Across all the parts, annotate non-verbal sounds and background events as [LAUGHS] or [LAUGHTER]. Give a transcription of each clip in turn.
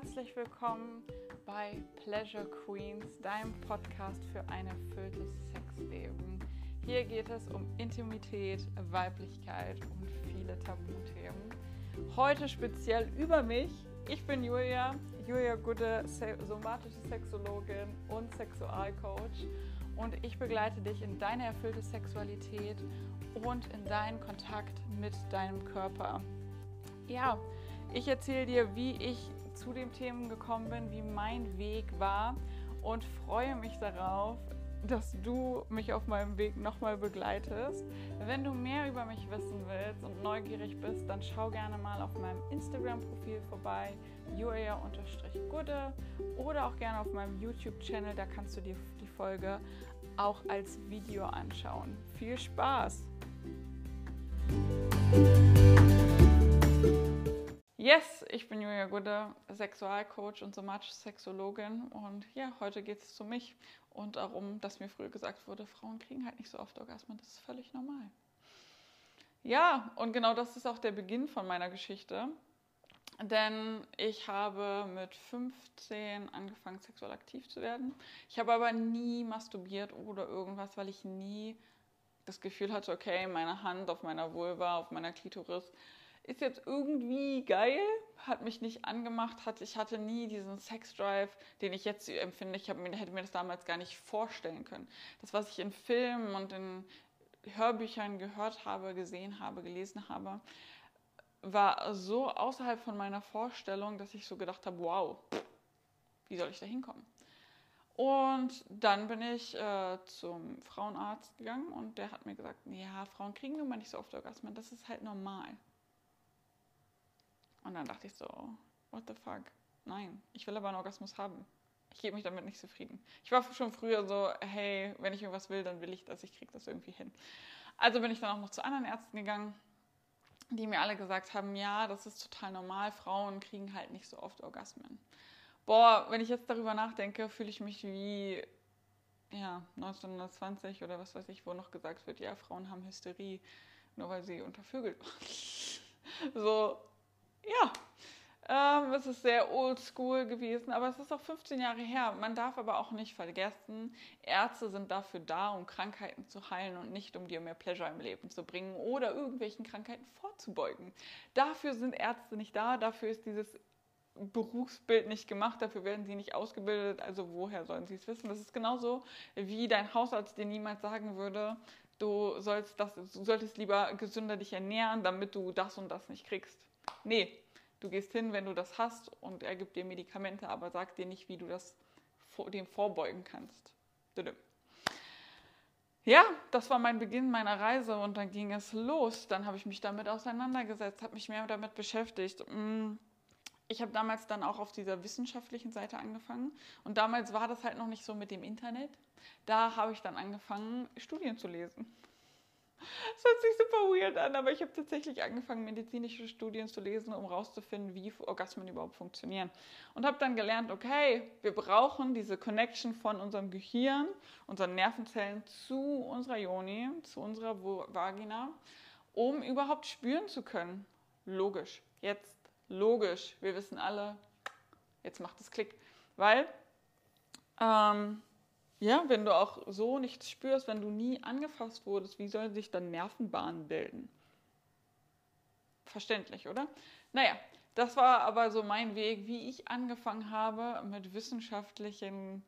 herzlich willkommen bei Pleasure Queens, deinem Podcast für ein erfülltes Sexleben. Hier geht es um Intimität, Weiblichkeit und viele Tabuthemen. Heute speziell über mich. Ich bin Julia, Julia Gude, somatische Sexologin und Sexualcoach und ich begleite dich in deine erfüllte Sexualität und in deinen Kontakt mit deinem Körper. Ja, ich erzähle dir, wie ich zu den Themen gekommen bin, wie mein Weg war und freue mich darauf, dass du mich auf meinem Weg nochmal begleitest. Wenn du mehr über mich wissen willst und neugierig bist, dann schau gerne mal auf meinem Instagram-Profil vorbei, julia-gude oder auch gerne auf meinem YouTube-Channel, da kannst du dir die Folge auch als Video anschauen. Viel Spaß! Yes, ich bin Julia Gude, Sexualcoach und somatische Sexologin. Und ja, heute geht es um mich und darum, dass mir früher gesagt wurde, Frauen kriegen halt nicht so oft Orgasmen. Das ist völlig normal. Ja, und genau das ist auch der Beginn von meiner Geschichte. Denn ich habe mit 15 angefangen, sexuell aktiv zu werden. Ich habe aber nie masturbiert oder irgendwas, weil ich nie das Gefühl hatte, okay, meine Hand auf meiner Vulva, auf meiner Klitoris ist jetzt irgendwie geil, hat mich nicht angemacht, hat, ich hatte nie diesen Sexdrive, den ich jetzt empfinde. Ich mir, hätte mir das damals gar nicht vorstellen können. Das, was ich in Filmen und in Hörbüchern gehört habe, gesehen habe, gelesen habe, war so außerhalb von meiner Vorstellung, dass ich so gedacht habe, wow, wie soll ich da hinkommen? Und dann bin ich äh, zum Frauenarzt gegangen und der hat mir gesagt, ja, Frauen kriegen nun mal nicht so oft Orgasmen, das ist halt normal. Und dann dachte ich so, what the fuck? Nein, ich will aber einen Orgasmus haben. Ich gebe mich damit nicht zufrieden. Ich war schon früher so, hey, wenn ich irgendwas will, dann will ich das, ich kriege das irgendwie hin. Also bin ich dann auch noch zu anderen Ärzten gegangen, die mir alle gesagt haben, ja, das ist total normal, Frauen kriegen halt nicht so oft Orgasmen. Boah, wenn ich jetzt darüber nachdenke, fühle ich mich wie ja, 1920 oder was weiß ich, wo noch gesagt wird, ja, Frauen haben Hysterie, nur weil sie untervögelt waren. [LAUGHS] so, ja, ähm, es ist sehr oldschool gewesen, aber es ist auch 15 Jahre her. Man darf aber auch nicht vergessen, Ärzte sind dafür da, um Krankheiten zu heilen und nicht um dir mehr Pleasure im Leben zu bringen oder irgendwelchen Krankheiten vorzubeugen. Dafür sind Ärzte nicht da, dafür ist dieses Berufsbild nicht gemacht, dafür werden sie nicht ausgebildet, also woher sollen sie es wissen? Das ist genauso wie dein Hausarzt dir niemals sagen würde, du sollst das, du solltest lieber gesünder dich ernähren, damit du das und das nicht kriegst. Nee, du gehst hin, wenn du das hast und er gibt dir Medikamente, aber sagt dir nicht, wie du das dem vorbeugen kannst. Ja, das war mein Beginn meiner Reise und dann ging es los. Dann habe ich mich damit auseinandergesetzt, habe mich mehr damit beschäftigt. Mm, ich habe damals dann auch auf dieser wissenschaftlichen Seite angefangen und damals war das halt noch nicht so mit dem Internet. Da habe ich dann angefangen, Studien zu lesen. Das hört sich super weird an, aber ich habe tatsächlich angefangen, medizinische Studien zu lesen, um herauszufinden, wie Orgasmen überhaupt funktionieren. Und habe dann gelernt, okay, wir brauchen diese Connection von unserem Gehirn, unseren Nervenzellen zu unserer Yoni, zu unserer Vagina, um überhaupt spüren zu können. Logisch. Jetzt logisch. Wir wissen alle, jetzt macht es Klick. Weil ähm, ja, wenn du auch so nichts spürst, wenn du nie angefasst wurdest, wie sollen sich dann Nervenbahnen bilden? Verständlich, oder? Naja, das war aber so mein Weg, wie ich angefangen habe, mit wissenschaftlichen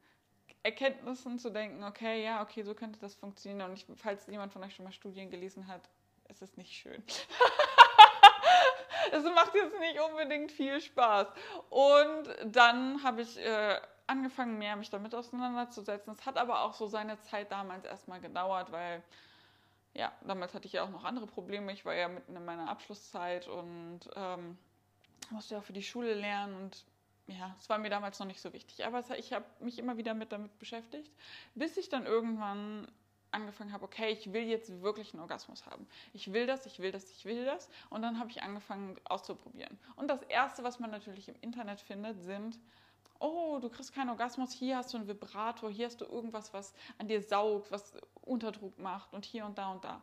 Erkenntnissen zu denken, okay, ja, okay, so könnte das funktionieren. Und ich, falls jemand von euch schon mal Studien gelesen hat, es ist nicht schön. [LAUGHS] es macht jetzt nicht unbedingt viel Spaß. Und dann habe ich äh, angefangen, mehr mich damit auseinanderzusetzen. Es hat aber auch so seine Zeit damals erstmal gedauert, weil ja, damals hatte ich ja auch noch andere Probleme. Ich war ja mitten in meiner Abschlusszeit und ähm, musste ja für die Schule lernen und ja, es war mir damals noch nicht so wichtig. Aber ich habe mich immer wieder mit damit beschäftigt, bis ich dann irgendwann angefangen habe, okay, ich will jetzt wirklich einen Orgasmus haben. Ich will das, ich will das, ich will das. Und dann habe ich angefangen auszuprobieren. Und das Erste, was man natürlich im Internet findet, sind oh, du kriegst keinen Orgasmus, hier hast du einen Vibrator, hier hast du irgendwas, was an dir saugt, was Unterdruck macht und hier und da und da.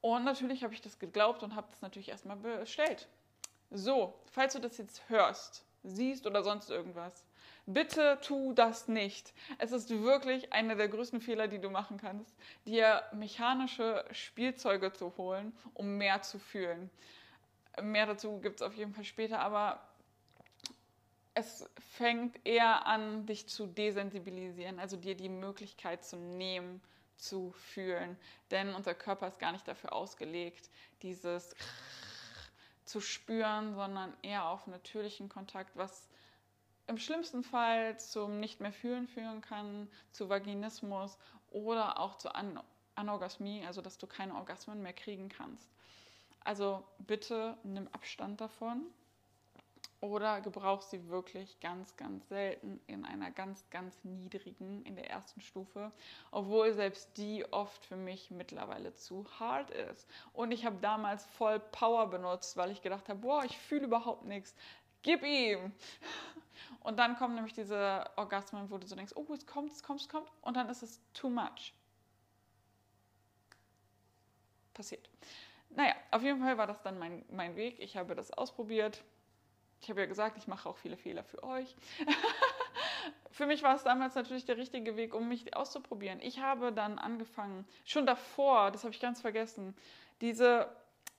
Und natürlich habe ich das geglaubt und habe das natürlich erstmal bestellt. So, falls du das jetzt hörst siehst oder sonst irgendwas. Bitte tu das nicht. Es ist wirklich einer der größten Fehler, die du machen kannst, dir mechanische Spielzeuge zu holen, um mehr zu fühlen. Mehr dazu gibt es auf jeden Fall später, aber es fängt eher an, dich zu desensibilisieren, also dir die Möglichkeit zu nehmen, zu fühlen. Denn unser Körper ist gar nicht dafür ausgelegt, dieses zu spüren, sondern eher auf natürlichen Kontakt, was im schlimmsten Fall zum nicht mehr fühlen führen kann, zu Vaginismus oder auch zu An Anorgasmie, also dass du keine Orgasmen mehr kriegen kannst. Also bitte nimm Abstand davon oder gebrauch sie wirklich ganz, ganz selten in einer ganz, ganz niedrigen, in der ersten Stufe, obwohl selbst die oft für mich mittlerweile zu hart ist. Und ich habe damals voll Power benutzt, weil ich gedacht habe, boah, ich fühle überhaupt nichts. Gib ihm! [LAUGHS] Und dann kommen nämlich diese Orgasmen, wo du so denkst, oh, es kommt, es kommt, es kommt. Und dann ist es too much. Passiert. Naja, auf jeden Fall war das dann mein, mein Weg. Ich habe das ausprobiert. Ich habe ja gesagt, ich mache auch viele Fehler für euch. [LAUGHS] für mich war es damals natürlich der richtige Weg, um mich auszuprobieren. Ich habe dann angefangen, schon davor, das habe ich ganz vergessen, diese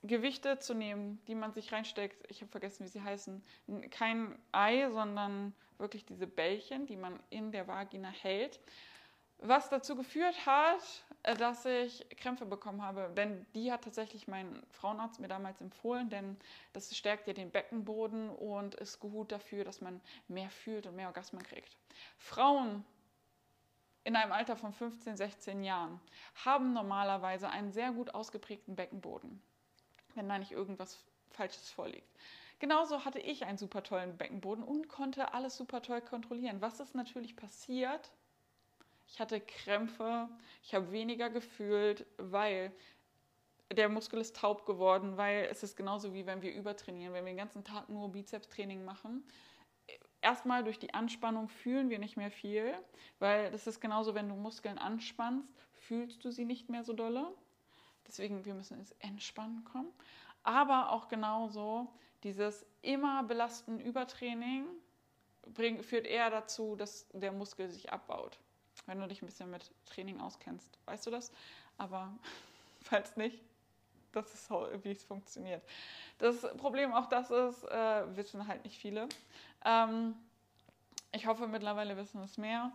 Gewichte zu nehmen, die man sich reinsteckt. Ich habe vergessen, wie sie heißen. Kein Ei, sondern wirklich diese Bällchen, die man in der Vagina hält. Was dazu geführt hat, äh, dass ich Krämpfe bekommen habe. Denn die hat tatsächlich mein Frauenarzt mir damals empfohlen, denn das stärkt ja den Beckenboden und ist gut dafür, dass man mehr fühlt und mehr Orgasmen kriegt. Frauen in einem Alter von 15, 16 Jahren haben normalerweise einen sehr gut ausgeprägten Beckenboden wenn da nicht irgendwas Falsches vorliegt. Genauso hatte ich einen super tollen Beckenboden und konnte alles super toll kontrollieren. Was ist natürlich passiert? Ich hatte Krämpfe, ich habe weniger gefühlt, weil der Muskel ist taub geworden, weil es ist genauso wie wenn wir übertrainieren, wenn wir den ganzen Tag nur Bizepstraining machen. Erstmal durch die Anspannung fühlen wir nicht mehr viel, weil das ist genauso, wenn du Muskeln anspannst, fühlst du sie nicht mehr so dolle. Deswegen, wir müssen ins Entspannen kommen. Aber auch genauso dieses immer belasten Übertraining bring, führt eher dazu, dass der Muskel sich abbaut. Wenn du dich ein bisschen mit Training auskennst, weißt du das? Aber [LAUGHS] falls nicht, das ist so, wie es funktioniert. Das Problem auch das ist, äh, wissen halt nicht viele. Ähm, ich hoffe, mittlerweile wissen es mehr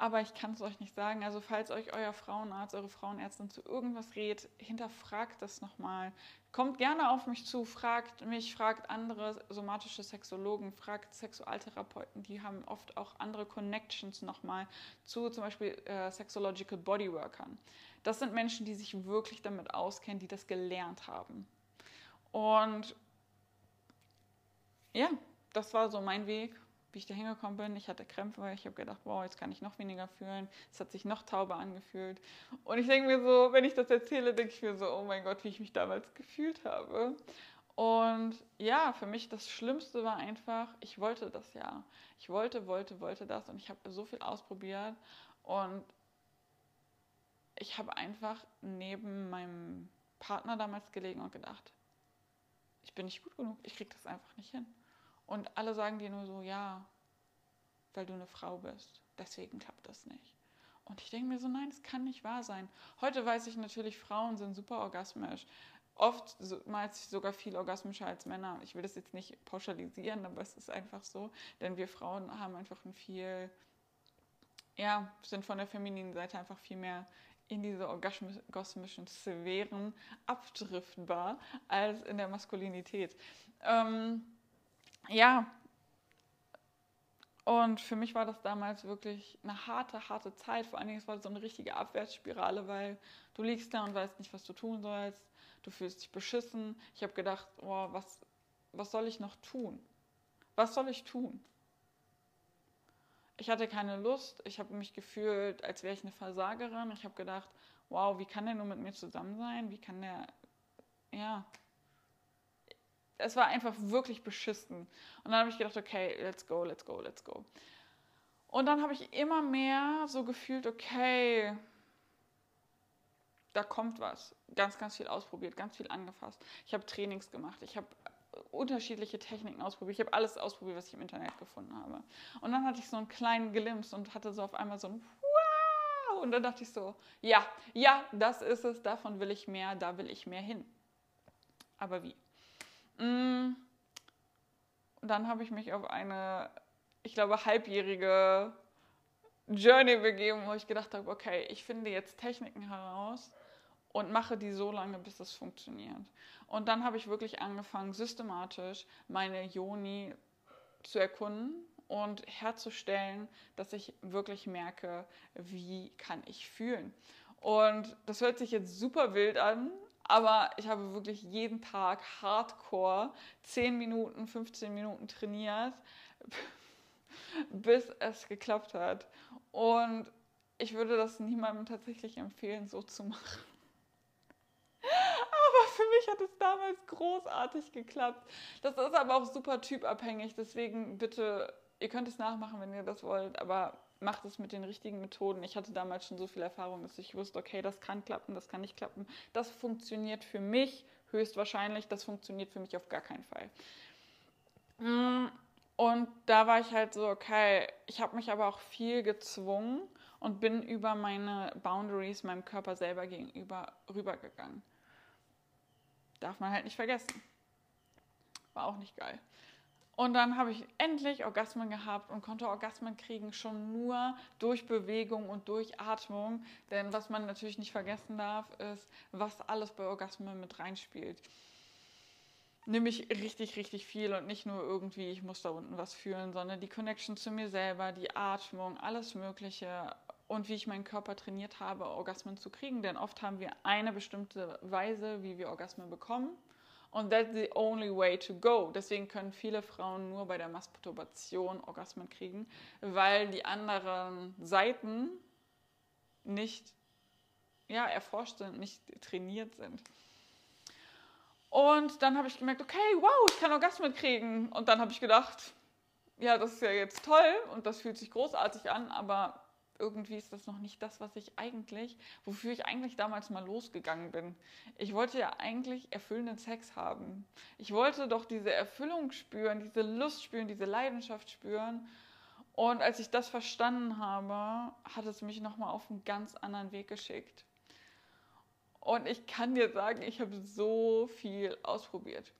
aber ich kann es euch nicht sagen. Also falls euch euer Frauenarzt, eure Frauenärztin zu irgendwas rät, hinterfragt das nochmal. Kommt gerne auf mich zu, fragt mich, fragt andere somatische Sexologen, fragt Sexualtherapeuten, die haben oft auch andere Connections nochmal zu zum Beispiel äh, Sexological Bodyworkern. Das sind Menschen, die sich wirklich damit auskennen, die das gelernt haben. Und ja, das war so mein Weg wie ich da hingekommen bin. Ich hatte Krämpfe, ich habe gedacht, wow, jetzt kann ich noch weniger fühlen. Es hat sich noch tauber angefühlt. Und ich denke mir so, wenn ich das erzähle, denke ich mir so, oh mein Gott, wie ich mich damals gefühlt habe. Und ja, für mich das Schlimmste war einfach, ich wollte das ja. Ich wollte, wollte, wollte das und ich habe so viel ausprobiert und ich habe einfach neben meinem Partner damals gelegen und gedacht, ich bin nicht gut genug, ich kriege das einfach nicht hin. Und alle sagen dir nur so, ja, weil du eine Frau bist. Deswegen klappt das nicht. Und ich denke mir so, nein, das kann nicht wahr sein. Heute weiß ich natürlich, Frauen sind super orgasmisch. Oftmals sogar viel orgasmischer als Männer. Ich will das jetzt nicht pauschalisieren, aber es ist einfach so. Denn wir Frauen haben einfach ein viel, ja, sind von der femininen Seite einfach viel mehr in diese orgasmischen Sphären abdriftbar als in der Maskulinität. Ähm, ja, und für mich war das damals wirklich eine harte, harte Zeit. Vor allen Dingen, es war so eine richtige Abwärtsspirale, weil du liegst da und weißt nicht, was du tun sollst. Du fühlst dich beschissen. Ich habe gedacht, oh, was, was soll ich noch tun? Was soll ich tun? Ich hatte keine Lust. Ich habe mich gefühlt, als wäre ich eine Versagerin. Ich habe gedacht, wow, wie kann der nur mit mir zusammen sein? Wie kann der, ja, es war einfach wirklich beschissen. Und dann habe ich gedacht, okay, let's go, let's go, let's go. Und dann habe ich immer mehr so gefühlt, okay, da kommt was. Ganz, ganz viel ausprobiert, ganz viel angefasst. Ich habe Trainings gemacht, ich habe unterschiedliche Techniken ausprobiert. Ich habe alles ausprobiert, was ich im Internet gefunden habe. Und dann hatte ich so einen kleinen Glimpse und hatte so auf einmal so ein Wow! Und dann dachte ich so, ja, ja, das ist es, davon will ich mehr, da will ich mehr hin. Aber wie? Mm. Dann habe ich mich auf eine, ich glaube, halbjährige Journey begeben, wo ich gedacht habe, okay, ich finde jetzt Techniken heraus und mache die so lange, bis es funktioniert. Und dann habe ich wirklich angefangen, systematisch meine Joni zu erkunden und herzustellen, dass ich wirklich merke, wie kann ich fühlen. Und das hört sich jetzt super wild an, aber ich habe wirklich jeden Tag hardcore 10 Minuten, 15 Minuten trainiert, [LAUGHS] bis es geklappt hat. Und ich würde das niemandem tatsächlich empfehlen, so zu machen. [LAUGHS] Aber für mich hat es damals großartig geklappt. Das ist aber auch super typabhängig, deswegen bitte, ihr könnt es nachmachen, wenn ihr das wollt, aber macht es mit den richtigen Methoden. Ich hatte damals schon so viel Erfahrung, dass ich wusste, okay, das kann klappen, das kann nicht klappen. Das funktioniert für mich höchstwahrscheinlich, das funktioniert für mich auf gar keinen Fall. Mm, und da war ich halt so, okay, ich habe mich aber auch viel gezwungen und bin über meine Boundaries meinem Körper selber gegenüber rübergegangen. Darf man halt nicht vergessen. War auch nicht geil. Und dann habe ich endlich Orgasmen gehabt und konnte Orgasmen kriegen, schon nur durch Bewegung und durch Atmung. Denn was man natürlich nicht vergessen darf, ist, was alles bei Orgasmen mit reinspielt. Nämlich richtig, richtig viel und nicht nur irgendwie, ich muss da unten was fühlen, sondern die Connection zu mir selber, die Atmung, alles Mögliche und wie ich meinen Körper trainiert habe, Orgasmen zu kriegen. Denn oft haben wir eine bestimmte Weise, wie wir Orgasmen bekommen. Und that's the only way to go. Deswegen können viele Frauen nur bei der Masturbation Orgasmen kriegen, weil die anderen Seiten nicht ja, erforscht sind, nicht trainiert sind. Und dann habe ich gemerkt, okay, wow, ich kann Orgasmen kriegen. Und dann habe ich gedacht, ja, das ist ja jetzt toll und das fühlt sich großartig an, aber irgendwie ist das noch nicht das, was ich eigentlich, wofür ich eigentlich damals mal losgegangen bin. Ich wollte ja eigentlich erfüllenden Sex haben. Ich wollte doch diese Erfüllung spüren, diese Lust spüren, diese Leidenschaft spüren. Und als ich das verstanden habe, hat es mich nochmal auf einen ganz anderen Weg geschickt. Und ich kann dir sagen, ich habe so viel ausprobiert.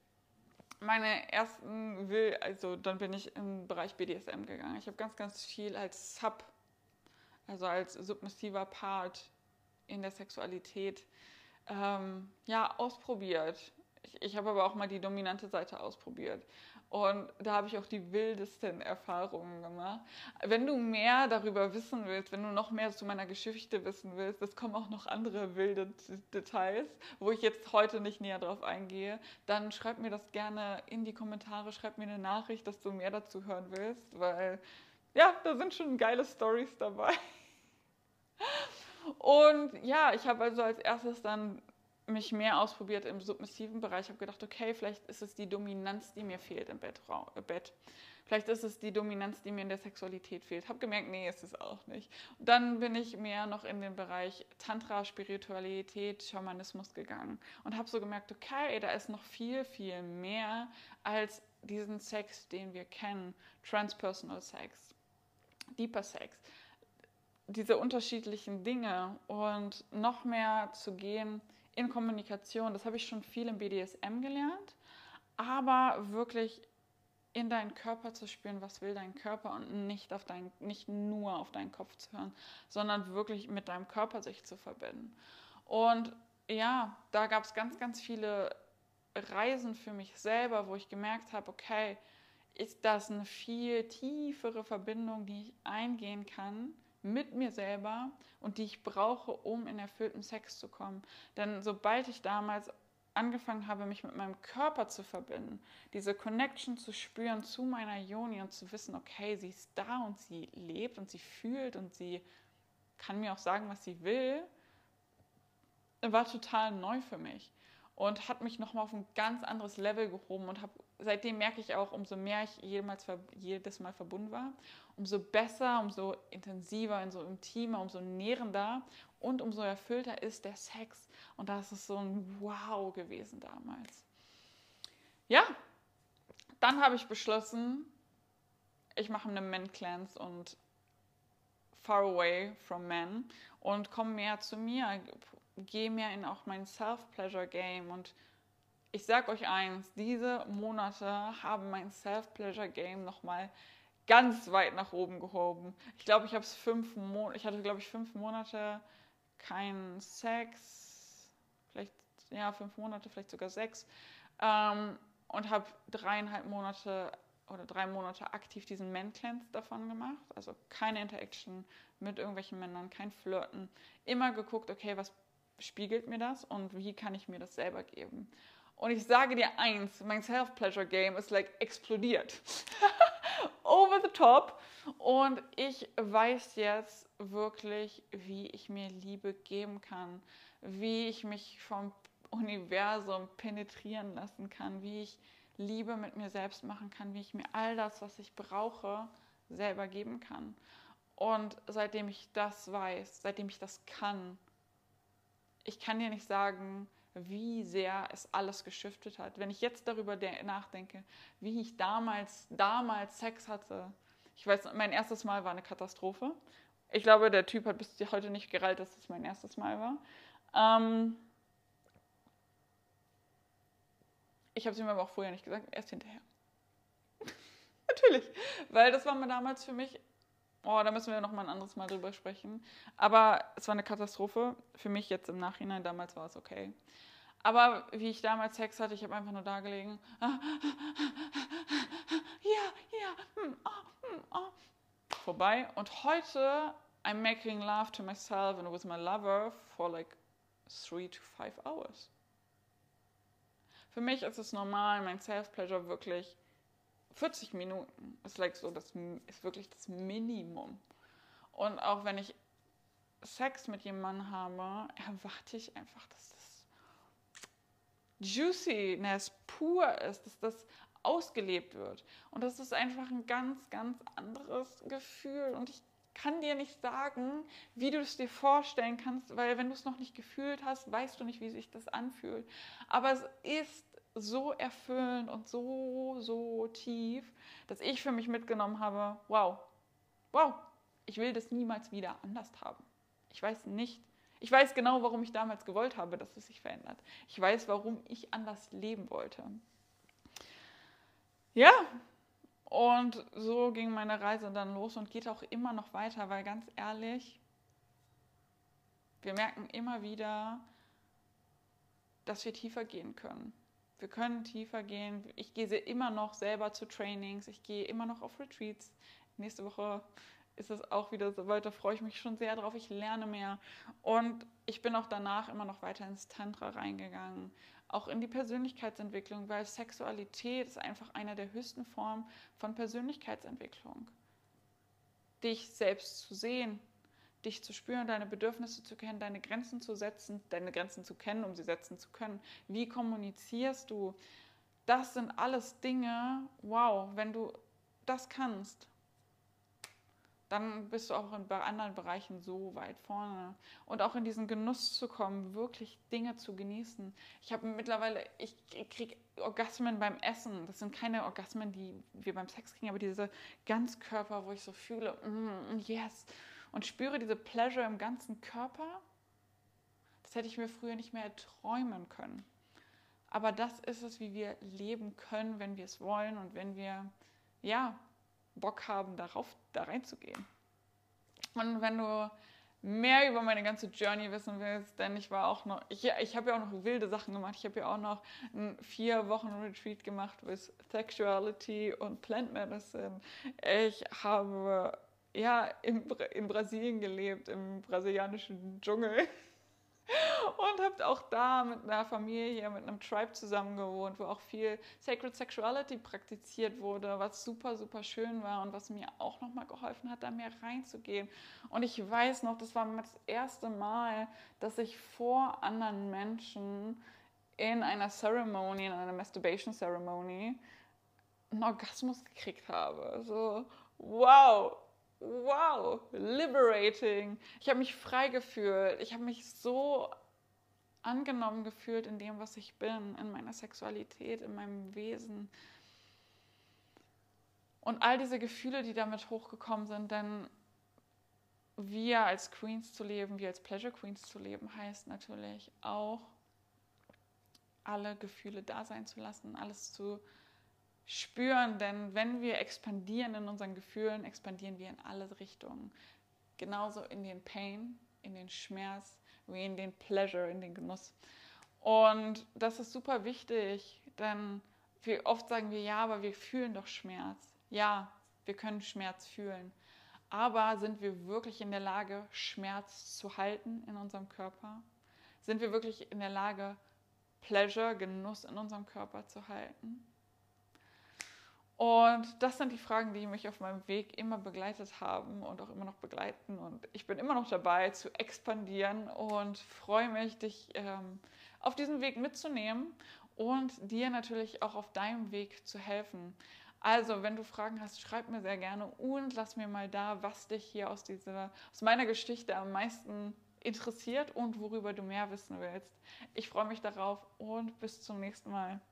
Meine ersten will, also dann bin ich im Bereich BDSM gegangen. Ich habe ganz, ganz viel als Sub also als submissiver Part in der Sexualität, ähm, ja, ausprobiert. Ich, ich habe aber auch mal die dominante Seite ausprobiert. Und da habe ich auch die wildesten Erfahrungen gemacht. Wenn du mehr darüber wissen willst, wenn du noch mehr zu meiner Geschichte wissen willst, es kommen auch noch andere wilde Details, wo ich jetzt heute nicht näher drauf eingehe, dann schreib mir das gerne in die Kommentare, schreib mir eine Nachricht, dass du mehr dazu hören willst, weil ja, da sind schon geile Stories dabei. [LAUGHS] Und ja, ich habe also als erstes dann mich mehr ausprobiert im submissiven Bereich. Ich habe gedacht, okay, vielleicht ist es die Dominanz, die mir fehlt im Bett. Äh. Vielleicht ist es die Dominanz, die mir in der Sexualität fehlt. Habe gemerkt, nee, ist es auch nicht. Dann bin ich mehr noch in den Bereich Tantra, Spiritualität, Schamanismus gegangen und habe so gemerkt, okay, da ist noch viel, viel mehr als diesen Sex, den wir kennen. Transpersonal Sex, Deeper Sex diese unterschiedlichen Dinge und noch mehr zu gehen in Kommunikation. Das habe ich schon viel im BDSM gelernt, aber wirklich in deinen Körper zu spüren, was will dein Körper und nicht, auf dein, nicht nur auf deinen Kopf zu hören, sondern wirklich mit deinem Körper sich zu verbinden. Und ja, da gab es ganz, ganz viele Reisen für mich selber, wo ich gemerkt habe, okay, ist das eine viel tiefere Verbindung, die ich eingehen kann mit mir selber und die ich brauche, um in erfüllten Sex zu kommen. Denn sobald ich damals angefangen habe, mich mit meinem Körper zu verbinden, diese Connection zu spüren zu meiner Joni und zu wissen, okay, sie ist da und sie lebt und sie fühlt und sie kann mir auch sagen, was sie will, war total neu für mich und hat mich nochmal auf ein ganz anderes Level gehoben und habe seitdem merke ich auch, umso mehr ich jemals, jedes Mal verbunden war, umso besser, umso intensiver, umso intimer, umso nährender und umso erfüllter ist der Sex. Und das ist so ein Wow gewesen damals. Ja, dann habe ich beschlossen, ich mache eine Men Cleanse und far away from men und komme mehr zu mir, gehe mehr in auch mein Self-Pleasure-Game und ich sag euch eins, diese Monate haben mein Self-Pleasure-Game nochmal ganz weit nach oben gehoben. Ich glaube, ich habe es fünf Monate, ich hatte glaube ich fünf Monate keinen Sex, vielleicht ja fünf Monate, vielleicht sogar sechs ähm, und habe dreieinhalb Monate oder drei Monate aktiv diesen Men Cleanse davon gemacht. Also keine Interaction mit irgendwelchen Männern, kein Flirten. Immer geguckt, okay, was spiegelt mir das und wie kann ich mir das selber geben. Und ich sage dir eins, mein Self-Pleasure-Game ist like explodiert. [LAUGHS] Over the top. Und ich weiß jetzt wirklich, wie ich mir Liebe geben kann, wie ich mich vom Universum penetrieren lassen kann, wie ich Liebe mit mir selbst machen kann, wie ich mir all das, was ich brauche, selber geben kann. Und seitdem ich das weiß, seitdem ich das kann, ich kann dir nicht sagen, wie sehr es alles geschiftet hat. Wenn ich jetzt darüber nachdenke, wie ich damals, damals Sex hatte. Ich weiß, mein erstes Mal war eine Katastrophe. Ich glaube, der Typ hat bis heute nicht gereilt, dass es mein erstes Mal war. Ähm ich habe es ihm aber auch vorher nicht gesagt, erst hinterher. [LAUGHS] Natürlich, weil das war mir damals für mich Oh, da müssen wir noch mal ein anderes Mal drüber sprechen. Aber es war eine Katastrophe. Für mich jetzt im Nachhinein, damals war es okay. Aber wie ich damals Sex hatte, ich habe einfach nur da gelegen. [LAUGHS] Ja, ja, hm, oh, hm, oh. vorbei. Und heute, I'm making love to myself and with my lover for like three to five hours. Für mich ist es normal, mein Self-Pleasure wirklich 40 Minuten ist like so das ist wirklich das Minimum. Und auch wenn ich Sex mit jemandem habe, erwarte ich einfach, dass das Juiciness pur ist, dass das ausgelebt wird. Und das ist einfach ein ganz, ganz anderes Gefühl. Und ich kann dir nicht sagen, wie du es dir vorstellen kannst, weil wenn du es noch nicht gefühlt hast, weißt du nicht, wie sich das anfühlt. Aber es ist so erfüllend und so, so tief, dass ich für mich mitgenommen habe, wow, wow, ich will das niemals wieder anders haben. Ich weiß nicht, ich weiß genau, warum ich damals gewollt habe, dass es sich verändert. Ich weiß, warum ich anders leben wollte. Ja, und so ging meine Reise dann los und geht auch immer noch weiter, weil ganz ehrlich, wir merken immer wieder, dass wir tiefer gehen können. Wir können tiefer gehen. Ich gehe immer noch selber zu Trainings. Ich gehe immer noch auf Retreats. Nächste Woche ist es auch wieder so weit. Da freue ich mich schon sehr drauf. Ich lerne mehr. Und ich bin auch danach immer noch weiter ins Tantra reingegangen. Auch in die Persönlichkeitsentwicklung, weil Sexualität ist einfach eine der höchsten Formen von Persönlichkeitsentwicklung. Dich selbst zu sehen, dich zu spüren, deine Bedürfnisse zu kennen, deine Grenzen zu setzen, deine Grenzen zu kennen, um sie setzen zu können. Wie kommunizierst du? Das sind alles Dinge, wow, wenn du das kannst, dann bist du auch in anderen Bereichen so weit vorne. Und auch in diesen Genuss zu kommen, wirklich Dinge zu genießen. Ich habe mittlerweile, ich kriege Orgasmen beim Essen. Das sind keine Orgasmen, die wir beim Sex kriegen, aber diese Ganzkörper, wo ich so fühle, mm, yes und spüre diese Pleasure im ganzen Körper. Das hätte ich mir früher nicht mehr träumen können. Aber das ist es, wie wir leben können, wenn wir es wollen und wenn wir ja Bock haben, darauf da reinzugehen. Und wenn du mehr über meine ganze Journey wissen willst, denn ich war auch noch, ich, ich habe ja auch noch wilde Sachen gemacht. Ich habe ja auch noch ein vier Wochen Retreat gemacht with Sexuality und Plant Medicine. Ich habe ja, in, in Brasilien gelebt, im brasilianischen Dschungel. [LAUGHS] Und habe auch da mit einer Familie, mit einem Tribe zusammen gewohnt, wo auch viel Sacred Sexuality praktiziert wurde, was super, super schön war und was mir auch nochmal geholfen hat, da mehr reinzugehen. Und ich weiß noch, das war das erste Mal, dass ich vor anderen Menschen in einer Ceremony, in einer Masturbation Ceremony, einen Orgasmus gekriegt habe. So, wow, wow, liberating. Ich habe mich frei gefühlt. Ich habe mich so angenommen gefühlt in dem, was ich bin, in meiner Sexualität, in meinem Wesen. Und all diese Gefühle, die damit hochgekommen sind, denn wir als Queens zu leben, wir als Pleasure Queens zu leben, heißt natürlich auch, alle Gefühle da sein zu lassen, alles zu spüren, denn wenn wir expandieren in unseren Gefühlen, expandieren wir in alle Richtungen. Genauso in den Pain, in den Schmerz, wie in den Pleasure, in den Genuss. Und das ist super wichtig, denn wie oft sagen wir, ja, aber wir fühlen doch Schmerz. Ja, wir können Schmerz fühlen. Aber sind wir wirklich in der Lage, Schmerz zu halten in unserem Körper? Sind wir wirklich in der Lage, Pleasure, Genuss in unserem Körper zu halten? Und das sind die Fragen, die mich auf meinem Weg immer begleitet haben und auch immer noch begleiten. Und ich bin immer noch dabei zu expandieren und freue mich, dich ähm, auf diesem Weg mitzunehmen und dir natürlich auch auf deinem Weg zu helfen. Also, wenn du Fragen hast, schreib mir sehr gerne und lass mir mal da, was dich hier aus, dieser, aus meiner Geschichte am meisten interessiert und worüber du mehr wissen willst. Ich freue mich darauf und bis zum nächsten Mal.